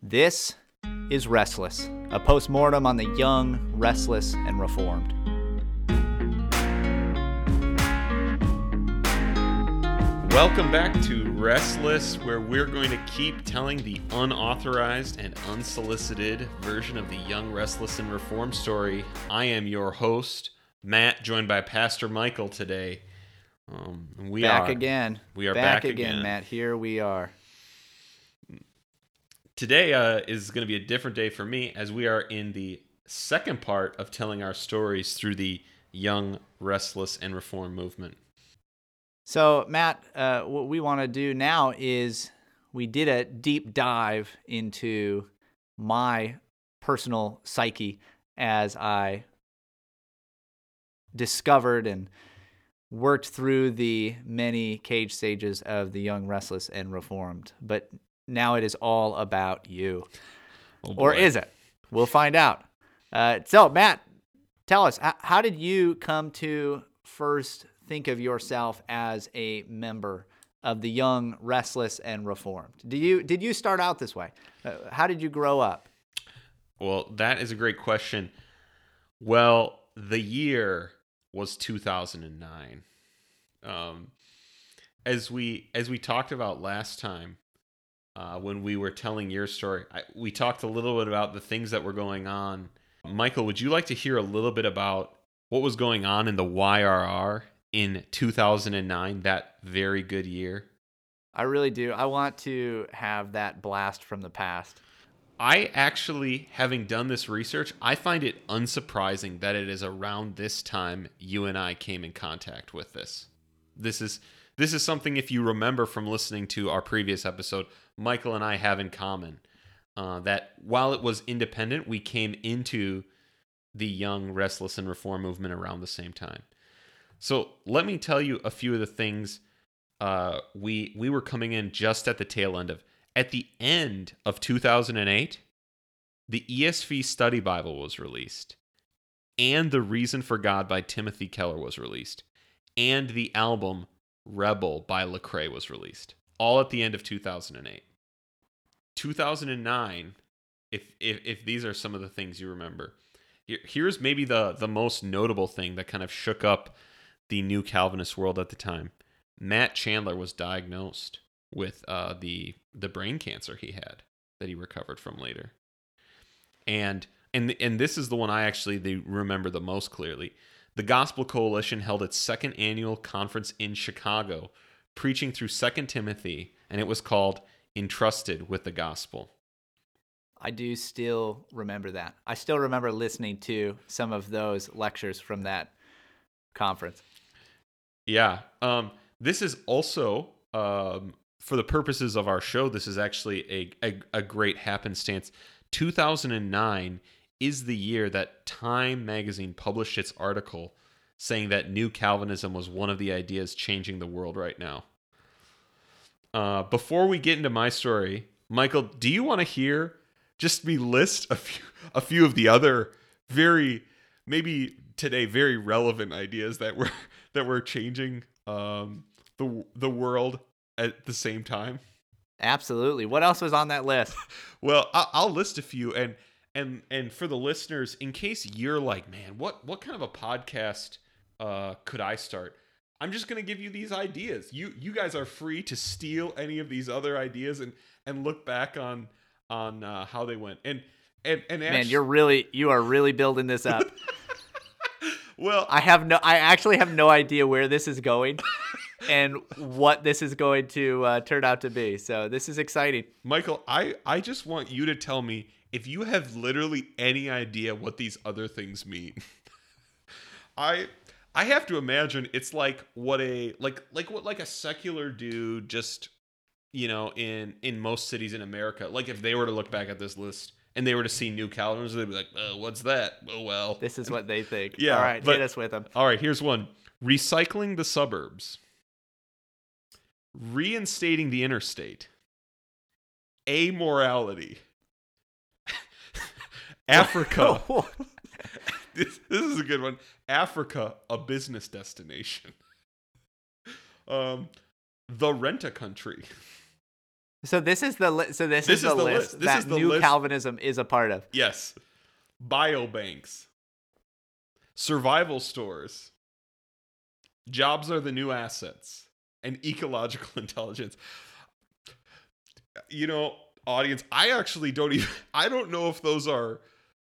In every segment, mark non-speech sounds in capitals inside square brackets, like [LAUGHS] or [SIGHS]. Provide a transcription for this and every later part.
This is Restless, a postmortem on the young, restless, and reformed. Welcome back to Restless, where we're going to keep telling the unauthorized and unsolicited version of the young, restless, and reformed story. I am your host, Matt, joined by Pastor Michael today. Um, we back are again. We are back, back again, again, Matt. Here we are. Today uh, is going to be a different day for me as we are in the second part of telling our stories through the young, restless, and reformed movement. So, Matt, uh, what we want to do now is we did a deep dive into my personal psyche as I discovered and worked through the many cage stages of the young, restless, and reformed. But now it is all about you. Oh or is it? We'll find out. Uh, so, Matt, tell us, how did you come to first think of yourself as a member of the young, restless, and reformed? Do you did you start out this way? Uh, how did you grow up? Well, that is a great question. Well, the year was 2009. Um, as we as we talked about last time, uh, when we were telling your story, I, we talked a little bit about the things that were going on. Michael, would you like to hear a little bit about what was going on in the YRR in 2009, that very good year? I really do. I want to have that blast from the past. I actually, having done this research, I find it unsurprising that it is around this time you and I came in contact with this. This is this is something if you remember from listening to our previous episode, Michael and I have in common. Uh, that while it was independent, we came into the young, restless, and reform movement around the same time. So let me tell you a few of the things uh, we we were coming in just at the tail end of. At the end of 2008, the ESV Study Bible was released, and The Reason for God by Timothy Keller was released, and the album Rebel by Lecrae was released, all at the end of 2008. 2009, if if, if these are some of the things you remember, here, here's maybe the the most notable thing that kind of shook up the new Calvinist world at the time. Matt Chandler was diagnosed with uh, the the brain cancer he had that he recovered from later, and and and this is the one I actually remember the most clearly. The Gospel Coalition held its second annual conference in Chicago, preaching through Second Timothy, and it was called "Entrusted with the Gospel." I do still remember that. I still remember listening to some of those lectures from that conference. Yeah. Um, this is also, um, for the purposes of our show, this is actually a, a, a great happenstance. 2009 is the year that Time magazine published its article saying that new Calvinism was one of the ideas changing the world right now. Uh, before we get into my story, Michael, do you want to hear just me list a few a few of the other very maybe today very relevant ideas that were [LAUGHS] that were changing um, the the world at the same time? Absolutely. What else was on that list? [LAUGHS] well, I'll list a few, and and and for the listeners, in case you're like, man, what what kind of a podcast uh, could I start? I'm just gonna give you these ideas. You you guys are free to steal any of these other ideas and and look back on on uh, how they went. And and and man, you're really you are really building this up. [LAUGHS] well, I have no. I actually have no idea where this is going. [LAUGHS] and what this is going to uh, turn out to be. So this is exciting. Michael, I, I just want you to tell me if you have literally any idea what these other things mean. [LAUGHS] I I have to imagine it's like what a like like what like a secular dude just you know in in most cities in America like if they were to look back at this list and they were to see new calendars, they'd be like, oh, "What's that?" Oh well. This is what they think. yeah. All right, but, hit us with them. All right, here's one: recycling the suburbs, reinstating the interstate, amorality, [LAUGHS] Africa. [LAUGHS] [LAUGHS] this, this is a good one. Africa, a business destination. [LAUGHS] Um, the rent a country. So this is the li- so this, This is, is the, the list list. That the new list. Calvinism is a part of. Yes. Biobanks. Survival stores. Jobs are the new assets. And ecological [LAUGHS] intelligence. You know, audience, I actually don't even [LAUGHS] I don't know if those are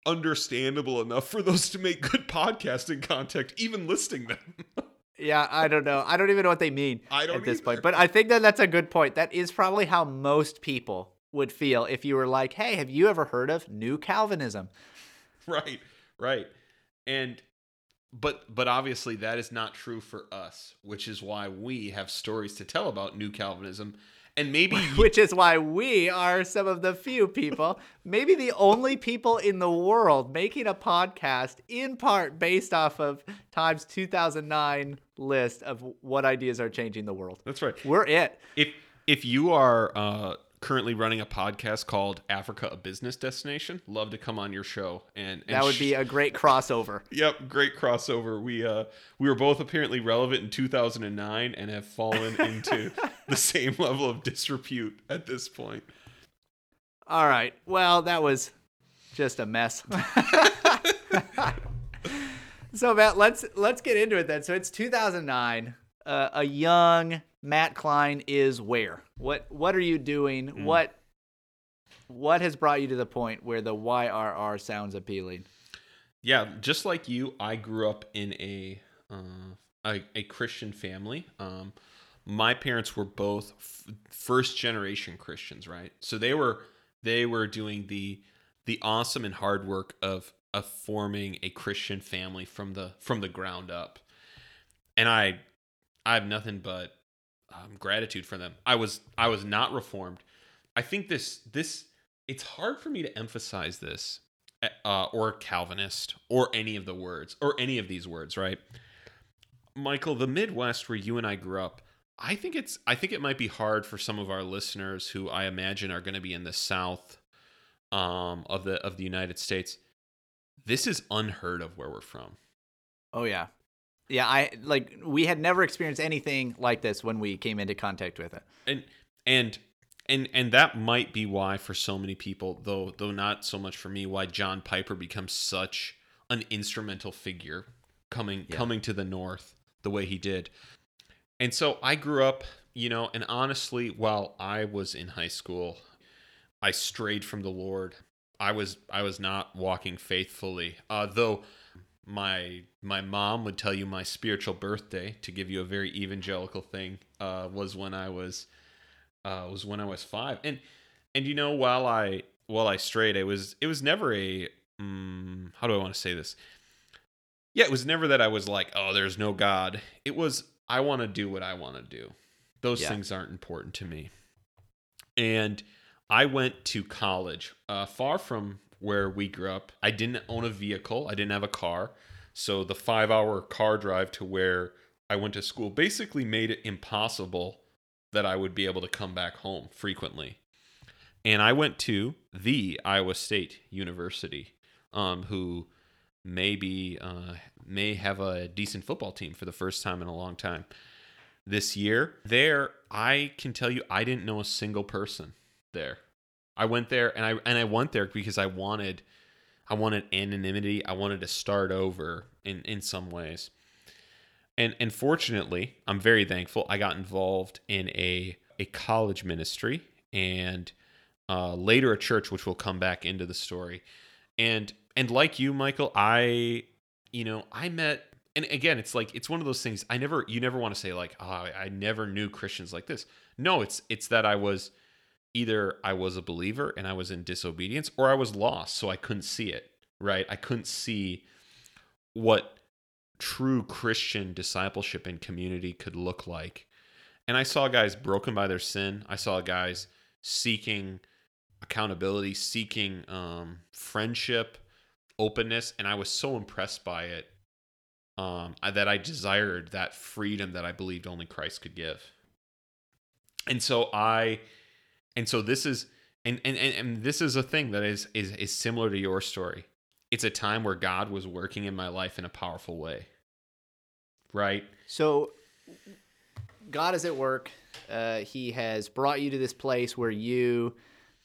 understandable enough for those to make good podcasting content, even listing them. [LAUGHS] Yeah, I don't know. I don't even know what they mean I don't at this either. point. But I think that that's a good point. That is probably how most people would feel if you were like, "Hey, have you ever heard of New Calvinism?" right, right. And but but obviously that is not true for us, which is why we have stories to tell about New Calvinism. And maybe [LAUGHS] Which is why we are some of the few people, maybe the only people in the world making a podcast in part based off of Time's 2009 list of what ideas are changing the world. That's right. We're it. If if you are uh, currently running a podcast called Africa a Business Destination, love to come on your show and, and That would be a great crossover. Yep, great crossover. We uh we were both apparently relevant in 2009 and have fallen [LAUGHS] into the same level of disrepute at this point. All right. Well, that was just a mess. [LAUGHS] [LAUGHS] so Matt, let's let's get into it then. So it's 2009. Uh, a young Matt Klein is where? What what are you doing? What what has brought you to the point where the YRR sounds appealing? Yeah, just like you, I grew up in a uh, a, a Christian family. Um, my parents were both f- first generation Christians, right? So they were they were doing the the awesome and hard work of of forming a Christian family from the from the ground up, and I I have nothing but um, gratitude for them. I was I was not reformed. I think this this it's hard for me to emphasize this uh, or Calvinist or any of the words or any of these words, right? Michael, the Midwest where you and I grew up, I think it's I think it might be hard for some of our listeners who I imagine are going to be in the South um, of the of the United States. This is unheard of where we're from. Oh yeah. Yeah, I like we had never experienced anything like this when we came into contact with it. and and and and that might be why for so many people though though not so much for me why john piper becomes such an instrumental figure coming Yeah. coming to the north the way he did and so i grew up you know and honestly while i was in high school i strayed from the lord i was i was not walking faithfully uh, though my my mom would tell you my spiritual birthday to give you a very evangelical thing uh, was when I was uh, was when I was five. And and you know while I while I strayed it was it was never a um, how do I want to say this? Yeah it was never that I was like oh there's no God. It was I want to do what I want to do. Those Yeah. things aren't important to me. And I went to college uh, far from where we grew up. I didn't own a vehicle, I didn't have a car. So the five hour car drive to where I went to school basically made it impossible that I would be able to come back home frequently. And I went to the Iowa State University, um, who maybe uh, may have a decent football team for the first time in a long time this year. There, I can tell you, I didn't know a single person there. I went there, and I and I went there because I wanted, I wanted anonymity. I wanted to start over in in some ways. And and fortunately, I'm very thankful. I got involved in a a college ministry and uh, later a church, which will come back into the story. And and like you, Michael, I you know I met and again it's like it's one of those things i never you never want to say like oh, I, I never knew christians like this no it's it's that i was either i was a believer and i was in disobedience or i was lost so i couldn't see it right? I couldn't see what true christian discipleship and community could look like. And i saw guys broken by their sin. I saw guys seeking accountability seeking um, friendship openness and i was so impressed by it um, that I desired that freedom that I believed only Christ could give. And so I, and so this is, and and and, and this is a thing that is is is similar to your story. It's a time where God was working in my life in a powerful way. Right? So God is at work. Uh, he has brought you to this place where you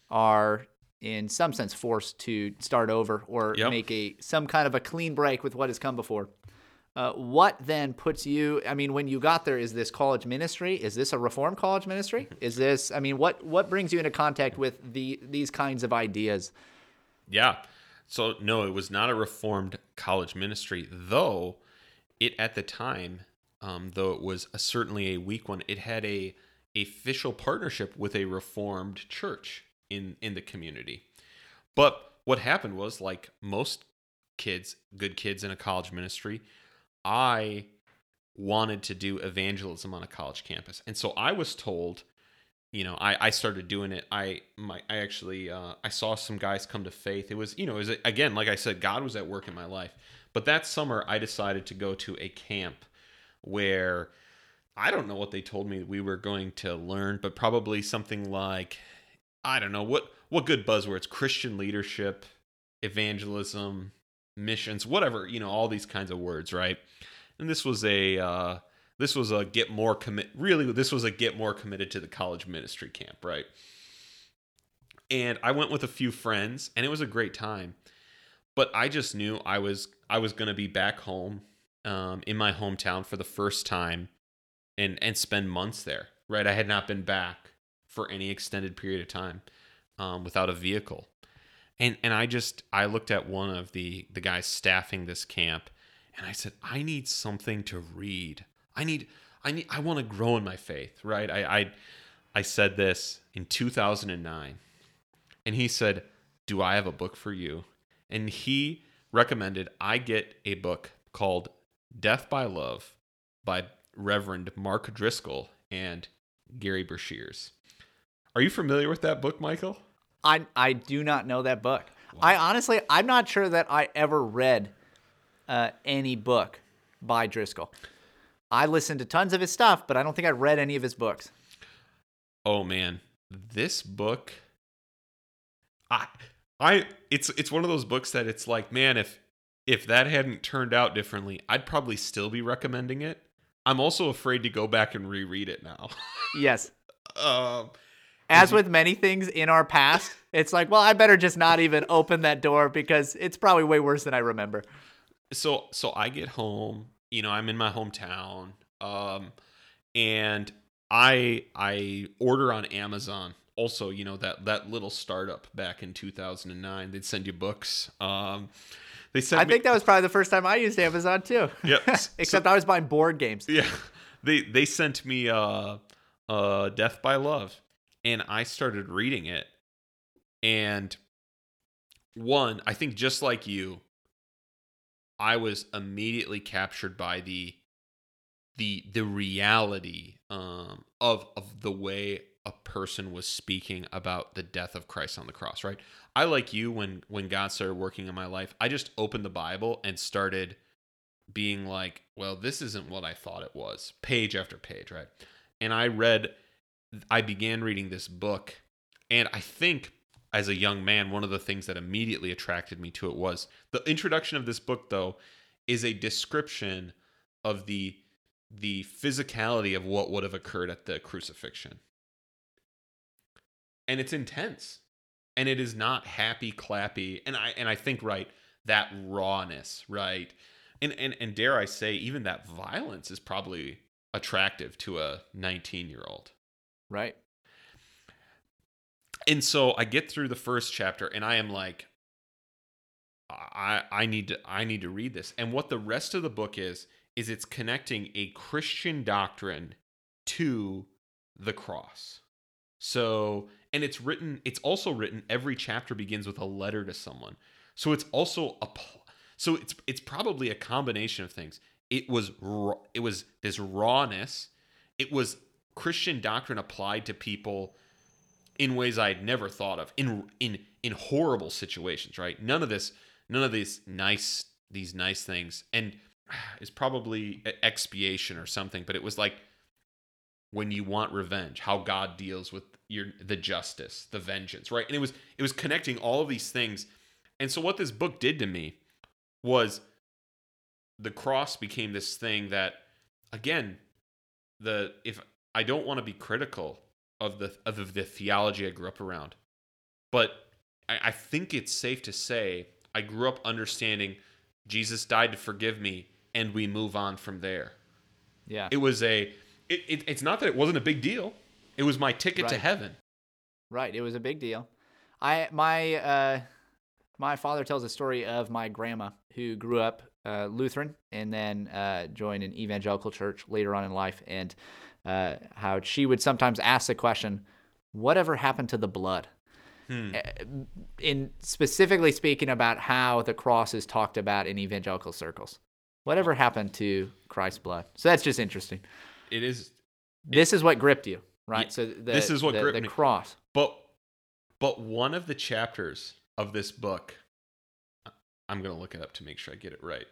are, in some sense, forced to start over or Yep. make a some kind of a clean break with what has come before. Uh, what then puts you? I mean, when you got there, is this college ministry? Is this a reform college ministry? Is this? I mean, what what brings you into contact with the these kinds of ideas? Yeah. So no, it was not a reformed college ministry, though it at the time, um, though it was a, certainly a weak one, it had a official partnership with a reformed church in in the community. But what happened was, like most kids, good kids in a college ministry, I wanted to do evangelism on a college campus, and so I was told you know i i started doing it. I my i actually uh i saw some guys come to faith. It was you know it again like i said god was at work in my life. But that summer i decided to go to a camp where i don't know what they told me we were going to learn but probably something like i don't know what what good buzzwords? Christian leadership evangelism missions whatever you know all these kinds of words right? And this was a uh this was a get more commit really this was a get more committed to the college ministry camp right? And i went with a few friends and it was a great time. But i just knew i was i was going to be back home um, in my hometown for the first time and and spend months there right? I had not been back for any extended period of time um, without a vehicle and and i just i looked at one of the the guys staffing this camp and i said i need something to read I need I need I want to grow in my faith, right? I I I said this in 2009. And he said, "Do I have a book for you?" And he recommended I get a book called Death by Love by Reverend Mark Driscoll and Gary Breshears. Are you familiar with that book, Michael? I I do not know that book. I honestly I'm not sure that I ever read uh, any book by Driscoll. I listened to tons of his stuff, but I don't think I read any of his books. Oh man, this book I I it's it's one of those books that it's like, man, if if that hadn't turned out differently, I'd probably still be recommending it. I'm also afraid to go back and reread it now. [LAUGHS] Yes. um As with many things in our past, it's like, well, I better just not even open that door because it's probably way worse than I remember. so so I get home, you know, I'm in my hometown, um, and I I order on Amazon. Also, you know that that little startup back in 2009, they'd send you books. Um, they sent I me, think that was probably the first time I used Amazon too. Yep. [LAUGHS] Except I was buying board games. yeah, they they sent me uh, uh, Death by Love, and I started reading it, and one, I think just like you, I was immediately captured by the the the reality um, of of the way a person was speaking about the death of Christ on the cross. Right? I like you when when God started working in my life. I just opened the Bible and started being like, well, this isn't what I thought it was. Page after page, right? And I read, I began reading this book, and I think as a young man, one of the things that immediately attracted me to it was the introduction of this book, though, is a description of the the physicality of what would have occurred at the crucifixion. And it's intense. And it is not happy clappy. And I and I think right, that rawness, right? And and and dare I say, even that violence is probably attractive to a 19 year old. Right. and so I get through the first chapter and I am like I I need to I need to read this. And what the rest of the book is is it's connecting a Christian doctrine to the cross. So, and it's written it's also written every chapter begins with a letter to someone. So it's also a so it's it's probably a combination of things. It was it was this rawness. It was Christian doctrine applied to people in ways I'd never thought of in in in horrible situations, right? None of this none of these nice these nice things and [SIGHS] it's probably expiation or something, but it was like when you want revenge, how God deals with your the justice, the vengeance, right? And it was it was connecting all of these things. And so what this book did to me was the cross became this thing that again the if I don't want to be critical of the of the theology I grew up around, but I, I think it's safe to say I grew up understanding Jesus died to forgive me, and we move on from there. Yeah. It was a. It, it, it's not that it wasn't a big deal. It was my ticket to heaven. Right. It was a big deal. I my uh my father tells a story of my grandma who grew up uh, Lutheran and then uh, joined an evangelical church later on in life, and uh, how she would sometimes ask the question, "Whatever happened to the blood?" Hmm. Uh, In specifically speaking about how the cross is talked about in evangelical circles. Whatever happened to Christ's blood? So that's just interesting. It is, This is what gripped you, right? Yeah, so the, this is what the, gripped the me. cross. but but one of the chapters of this book, I'm gonna look it up to make sure I get it right.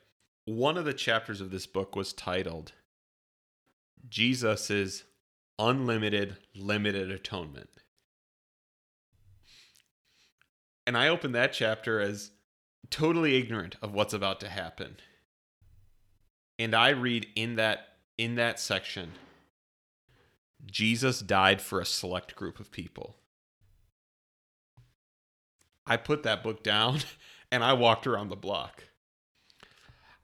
One of the chapters of this book was titled Jesus's Unlimited Limited Atonement," and I opened that chapter as totally ignorant of what's about to happen. And I read in that in that section Jesus died for a select group of people. I put that book down [LAUGHS] and I walked around the block.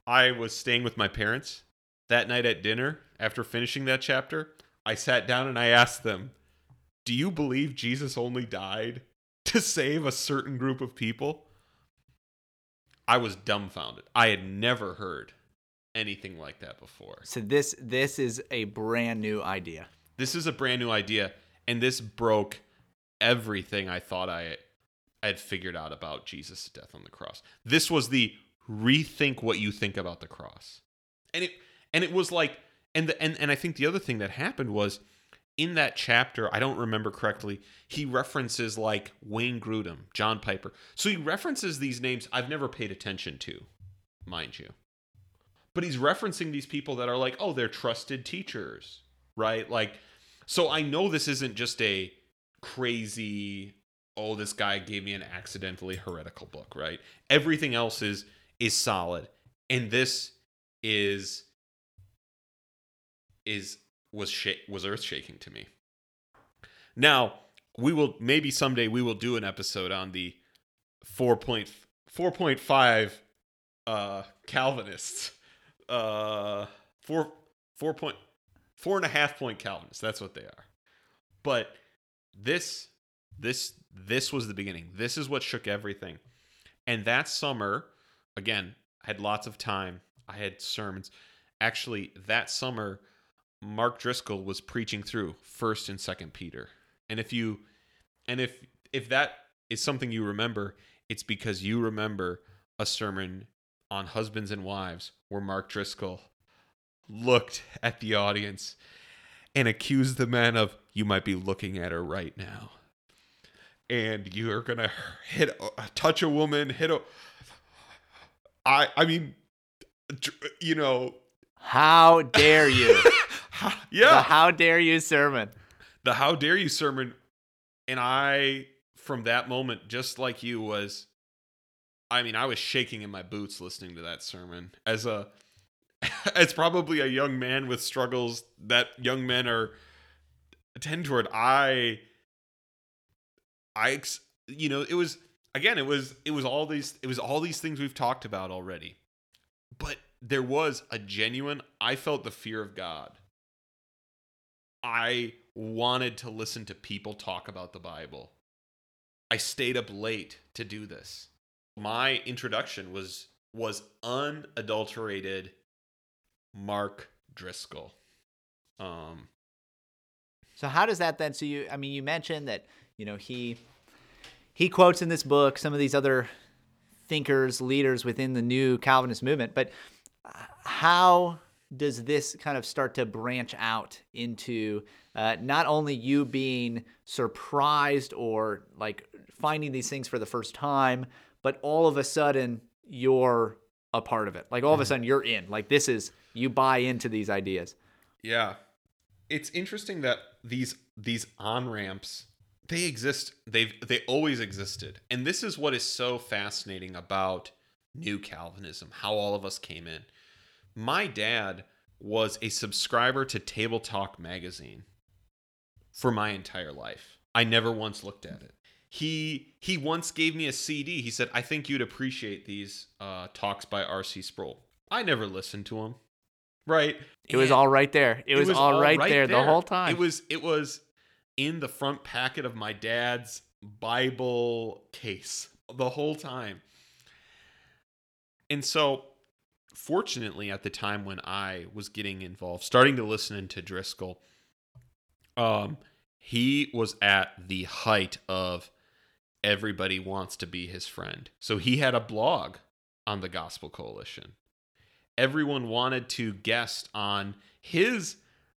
I was staying with my parents that night at dinner after finishing that chapter. I sat down and I asked them, "Do you believe Jesus only died to save a certain group of people?" I was dumbfounded. I had never heard anything like that before. So this this is a brand new idea. This is a brand new idea, and this broke everything I thought I had figured out about Jesus' death on the cross. This was the rethink what you think about the cross, and it and it was like, and the, and and I think the other thing that happened was in that chapter, I don't remember correctly, he references like Wayne Grudem, John Piper. So he references these names I've never paid attention to, mind you. But he's referencing these people that are like, oh, they're trusted teachers, right? Like, so I know this isn't just a crazy, oh, this guy gave me an accidentally heretical book, right? Everything else is is solid, and this is is was sh- was earth shaking to me. Now we will maybe someday we will do an episode on the 4.4.5 uh Calvinists. Uh four four point four and a half point Calvinists. That's what they are. But this this this was the beginning. This is what shook everything. And that summer, again, I had lots of time. I had sermons. Actually, that summer, Mark Driscoll was preaching through First and Second Peter. And if you, and if if that is something you remember, it's because you remember a sermon on husbands and wives where Mark Driscoll looked at the audience and accused the men of you might be looking at her right now and you're gonna hit touch a woman hit a i i mean you know How dare you? [LAUGHS] The yeah how dare you sermon. the how dare you sermon and i from that moment just like you was i mean i was shaking in my boots listening to that sermon as a [LAUGHS] as probably a young man with struggles that young men are tend toward i i ex- you know it was again it was it was all these it was all these things we've talked about already. But there was a genuine i felt the fear of god. I wanted to listen to people talk about the bible. I stayed up late to do this. My introduction was was unadulterated mark driscoll. Um So how does that then? So you, I mean, you mentioned that you know he he quotes in this book some of these other thinkers, leaders within the new Calvinist movement, but uh, how does this kind of start to branch out into uh, not only you being surprised or like finding these things for the first time, but all of a sudden you're a part of it. Like all of a sudden you're in. Like this is you buy into these ideas. Yeah. It's interesting that these these on-ramps they exist they've they always existed. And this is what is so fascinating about new Calvinism, how all of us came in. My dad was a subscriber to Table Talk magazine for my entire life. I never once looked at it. He he once gave me a CD. He said, "I think you'd appreciate these uh, talks by R.C. Sproul." I never listened to him. Right? It was all right there. It, was, all right, there, the whole time. It was it was in the front packet of my dad's Bible case the whole time. And so fortunately at the time when I was getting involved, starting to listen into Driscoll, um he was at the height of everybody wants to be his friend. So he had a blog on the Gospel Coalition everyone wanted to guest on his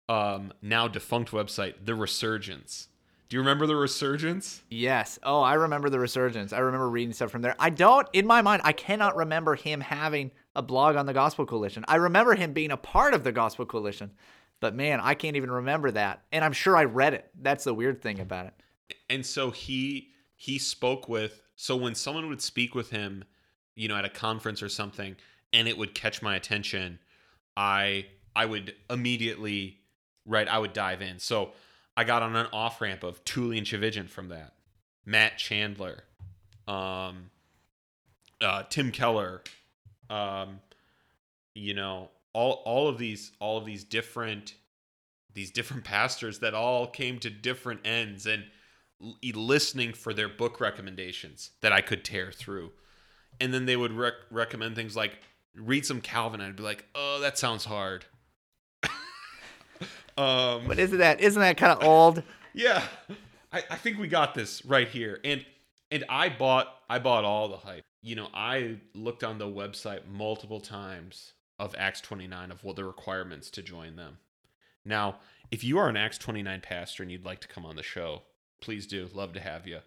um, now defunct website, The Resurgence. Do you remember The Resurgence? Yes. Oh, I remember the resurgence. I remember reading stuff from there. I don't, in my mind, I cannot remember him having a blog on the Gospel Coalition. I remember him being a part of the Gospel Coalition, but man, I can't even remember that. And I'm sure I read it. That's the weird thing about it. And so he he spoke with so when someone would speak with him, you know, at a conference or something, and it would catch my attention, I I would immediately right, I would dive in. So I got on an off ramp of Tullian Tchividjian from that, Matt Chandler, um, uh, Tim Keller, um, you know, all all of these all of these different these different [LAUGHS] pastors that all came to different ends and listening for their book recommendations that I could tear through. And then they would rec- recommend things like read some Calvin. I'd be like, oh, that sounds hard. Um, But isn't that isn't that kind of old? [LAUGHS] yeah, I, I think we got this right here. And and I bought I bought all the hype. You know, I looked on the website multiple times of Acts 29 of what the requirements to join them. Now, if you are an Acts 29 pastor and you'd like to come on the show, please do. Love to have you.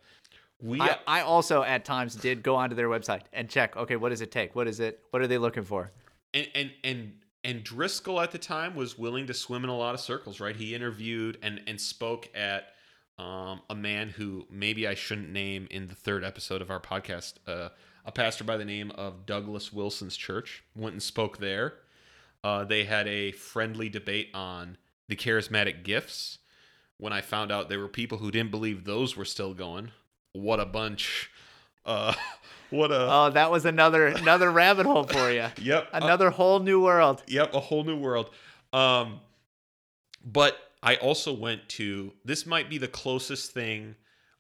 We I, I also at times did go onto their website and check. Okay, what does it take? What is it? What are they looking for? and and and and Driscoll at the time was willing to swim in a lot of circles, right? He interviewed and and spoke at um, a man who maybe I shouldn't name in the third episode of our podcast, uh, a pastor by the name of Douglas Wilson's church. Went and spoke there. Uh, they had a friendly debate on the charismatic gifts. When I found out there were people who didn't believe those were still going, what a bunch! Uh, [LAUGHS] what a Oh, that was another another rabbit hole for you. [LAUGHS] yep. uh, Another whole new world. Yep, a whole new world. Um, but I also went to this might be the closest thing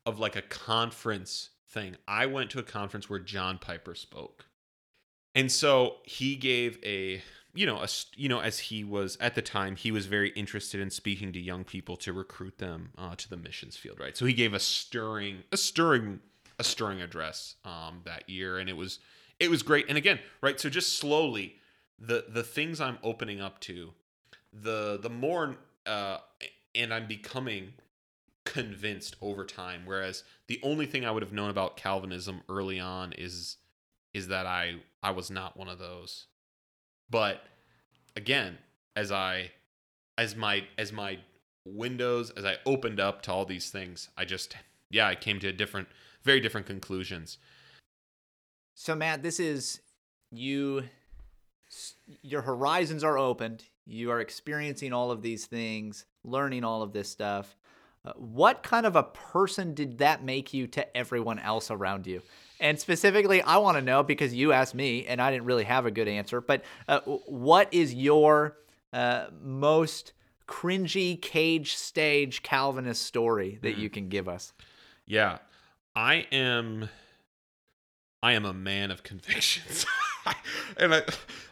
of like a conference thing. I went to a conference where John Piper spoke, and so he gave a you know a you know as he was at the time he was very interested in speaking to young people to recruit them uh, to the missions field, right? So he gave a stirring a stirring a stirring address um, that year, and it was it was great. And again, right? So just slowly the the things I'm opening up to, the the more uh, and I'm becoming convinced over time. Whereas the only thing I would have known about Calvinism early on is is that I I was not one of those. But again, as I as my as my windows as I opened up to all these things, I just yeah, I came to a different very different conclusions. So Matt, this is you your horizons are opened. You are experiencing all of these things, learning all of this stuff. Uh, what kind of a person did that make you to everyone else around you? And specifically, I want to know because you asked me and I didn't really have a good answer, but uh, what is your uh, most cringy cage stage Calvinist story that you can give us? Yeah. I am I am a man of convictions. [LAUGHS] and I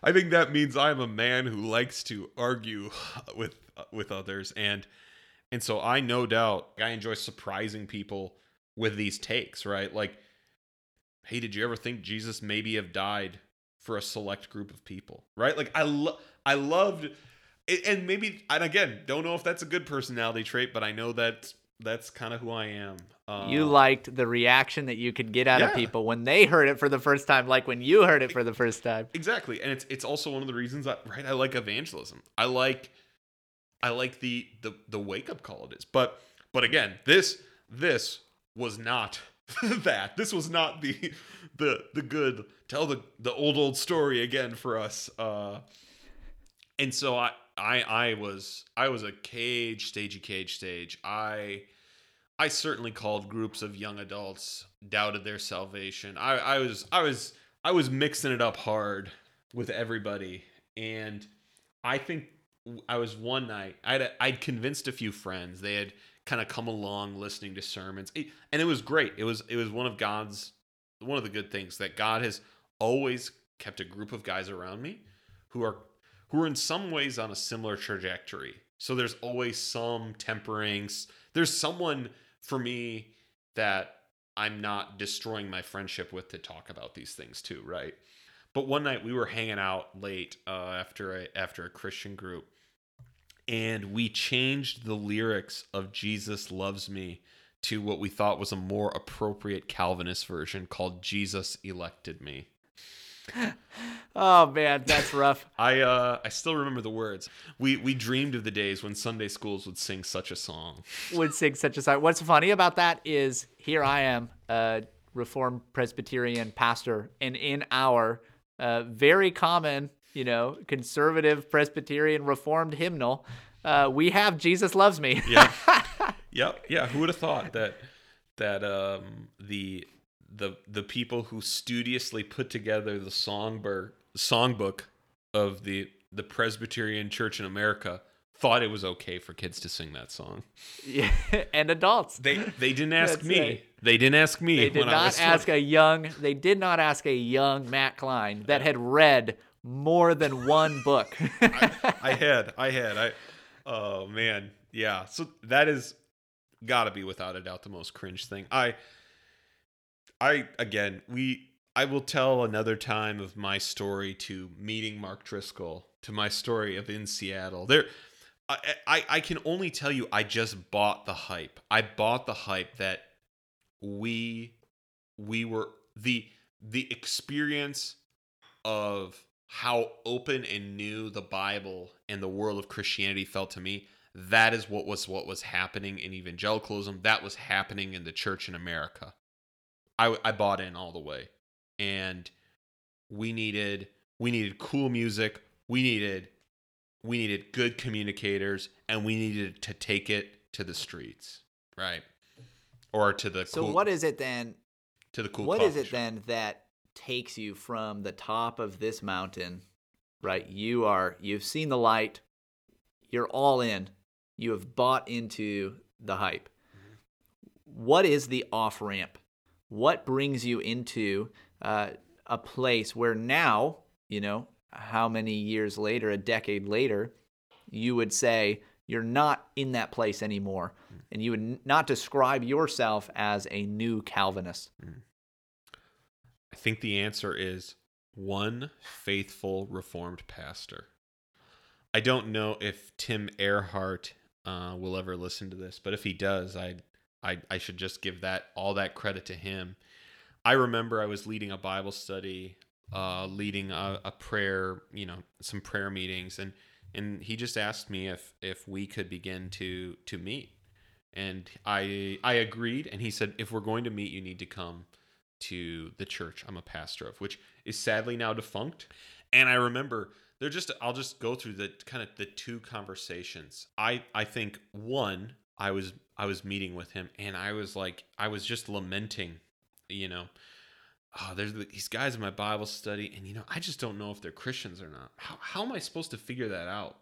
I think that means I'm a man who likes to argue with with others and and so I no doubt I enjoy surprising people with these takes, right? Like hey, did you ever think Jesus maybe have died for a select group of people? Right? Like I lo- I loved and maybe and again, don't know if that's a good personality trait, but I know that that's kind of who I am. Uh, you liked the reaction that you could get out of people when they heard it for the first time, like when you heard it for the first time. exactly and it's it's also one of the reasons that right i like evangelism. I like i like the the the wake up call it is. But but again this this was not [LAUGHS] that. This was not the the the good tell the the old old story again for us. Uh and so i I I was I was a cage stagey cage stage. I I certainly called groups of young adults, doubted their salvation. I, I was I was I was mixing it up hard with everybody, and I think I was one night I'd I'd convinced a few friends. They had kind of come along listening to sermons, and it was great. It was it was one of God's one of the good things that God has always kept a group of guys around me who are who are in some ways on a similar trajectory. So there's always some temperings. There's someone for me that I'm not destroying my friendship with to talk about these things too, right? But one night we were hanging out late uh, after a after a Christian group, and we changed the lyrics of "Jesus Loves Me" to what we thought was a more appropriate Calvinist version called "Jesus Elected Me." Oh man, that's rough. [LAUGHS] I uh I still remember the words. We we dreamed of the days when Sunday schools would sing such a song. Would sing such a song. What's funny about that is here I am, a Reformed Presbyterian pastor, and in our uh, very common, you know, conservative Presbyterian Reformed hymnal, uh, we have "Jesus Loves Me." yeah, [LAUGHS] yep, yeah. Who would have thought that that um the the the people who studiously put together the songbook songbook of the the Presbyterian Church in America thought it was okay for kids to sing that song. Yeah, [LAUGHS] and adults. They they didn't [LAUGHS] ask me. Right. They didn't ask me. They did not ask a young. They did not ask a young Matt Klein that had read more than one [LAUGHS] book. I, I had. I had. I. Oh man, yeah. So that is got to be without a doubt the most cringe thing. I I again, we I will tell another time of my story to meeting Mark Driscoll, to my story of in Seattle. There I, I, I can only tell you I just bought the hype. I bought the hype that we we were the the experience of how open and new the Bible and the world of Christianity felt to me. That is what was what was happening in evangelicalism. That was happening in the church in America. I I bought in all the way, and we needed we needed cool music. We needed we needed good communicators, and we needed to take it to the streets, right? Or to the so cool, what is it then? To the cool. What is it then that takes you from the top of this mountain, right? You are you've seen the light. You're all in. You have bought into the hype. Mm-hmm. What is the off ramp what brings you into uh, a place where now, you know, how many years later, a decade later, you would say you're not in that place anymore, mm. and you would not describe yourself as a new Calvinist? Mm. I think the answer is one faithful Reformed pastor. I don't know if Tim Earhart uh, will ever listen to this, but if he does, I'd I, I should just give that all that credit to him. I remember I was leading a Bible study, uh, leading a, a prayer, you know, some prayer meetings, and and he just asked me if if we could begin to to meet, and I I agreed, and he said if we're going to meet, you need to come to the church I'm a pastor of, which is sadly now defunct. And I remember they're just I'll just go through the kind of the two conversations. I I think one I was I was meeting with him and I was like I was just lamenting, you know, oh, there's these guys in my Bible study and you know, I just don't know if they're Christians or not. How how am I supposed to figure that out?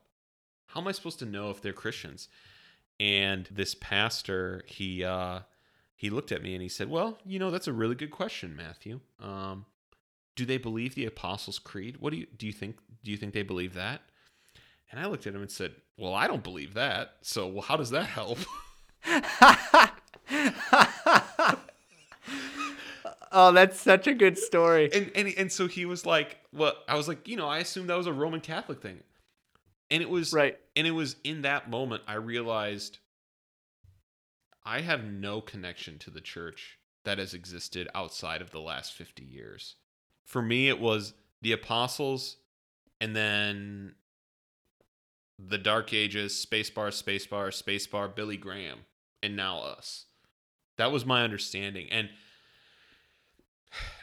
How am I supposed to know if they're Christians? And this pastor, he uh he looked at me and he said, "Well, you know, that's a really good question, Matthew. Um do they believe the Apostles' Creed? What do you do you think do you think they believe that?" And I looked at him and said, Well, I don't believe that. So, well, how does that help? [LAUGHS] oh, that's such a good story. And, and and so he was like, Well, I was like, you know, I assumed that was a Roman Catholic thing. And it was right. And it was in that moment I realized I have no connection to the church that has existed outside of the last 50 years. For me, it was the apostles and then the Dark Ages, Spacebar, Spacebar, Spacebar, Billy Graham, and now us. That was my understanding, and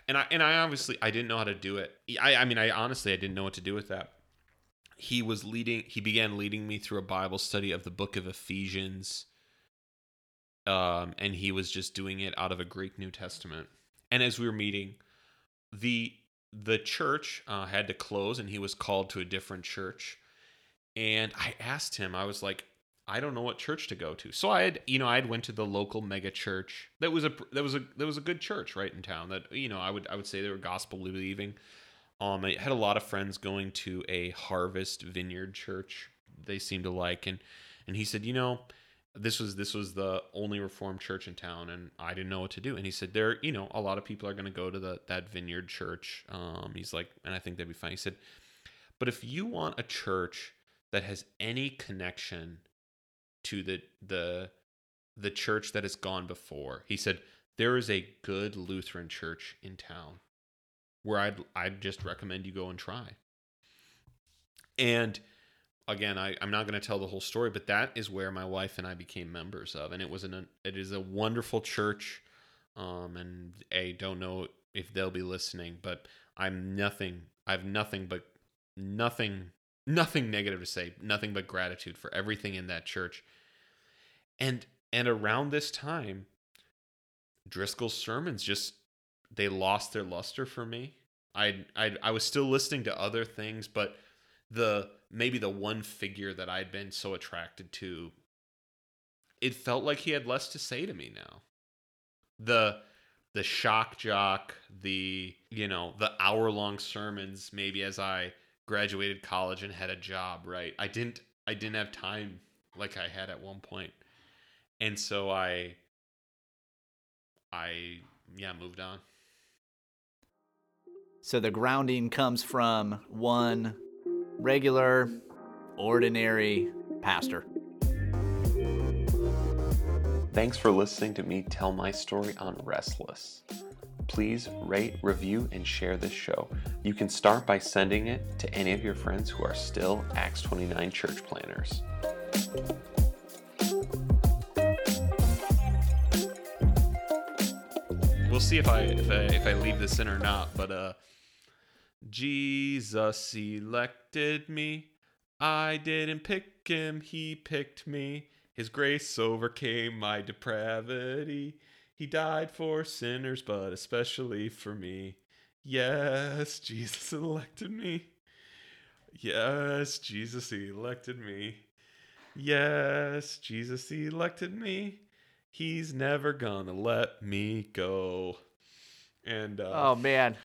and I and I obviously I didn't know how to do it. I I mean I honestly I didn't know what to do with that. he was leading he began leading me through a bible study of the book of ephesians um and he was just doing it out of a greek new testament and as we were meeting the the church uh, had to close and he was called to a different church and i asked him i was like i don't know what church to go to so i had you know i had went to the local mega church that was a that was a that was a good church right in town that you know i would i would say they were gospel believing um, I had a lot of friends going to a Harvest Vineyard church. They seemed to like, and and he said, you know, this was this was the only Reformed church in town, and I didn't know what to do. And he said, there, you know, a lot of people are going to go to the that Vineyard church. Um, he's like, and I think that'd be fine. He said, but if you want a church that has any connection to the the the church that has gone before, he said there is a good Lutheran church in town where I'd I'd just recommend you go and try. And again, I, I'm not going to tell the whole story, but that is where my wife and I became members of, and it was an it is a wonderful church. Um, and I don't know if they'll be listening, but I'm nothing. I have nothing but nothing nothing negative to say, nothing but gratitude for everything in that church. And and around this time, Driscoll's sermons just they lost their luster for me. I I I was still listening to other things, but the maybe the one figure that I'd been so attracted to, it felt like he had less to say to me now. The the shock jock, the you know, the hour long sermons, maybe as I graduated college and had a job, right? I didn't I didn't have time like I had at one point. And so I I yeah, moved on. So the grounding comes from one regular, ordinary pastor. Thanks for listening to me tell my story on Restless. Please rate, review, and share this show. You can start by sending it to any of your friends who are still Acts 29 church planters. We'll see if I if I if I leave this in or not, but uh Jesus elected me. I didn't pick him, he picked me. His grace overcame my depravity. He died for sinners, but especially for me. Yes, Jesus elected me. Yes, Jesus elected me. Yes, Jesus elected me. He's never gonna let me go. And uh, oh man,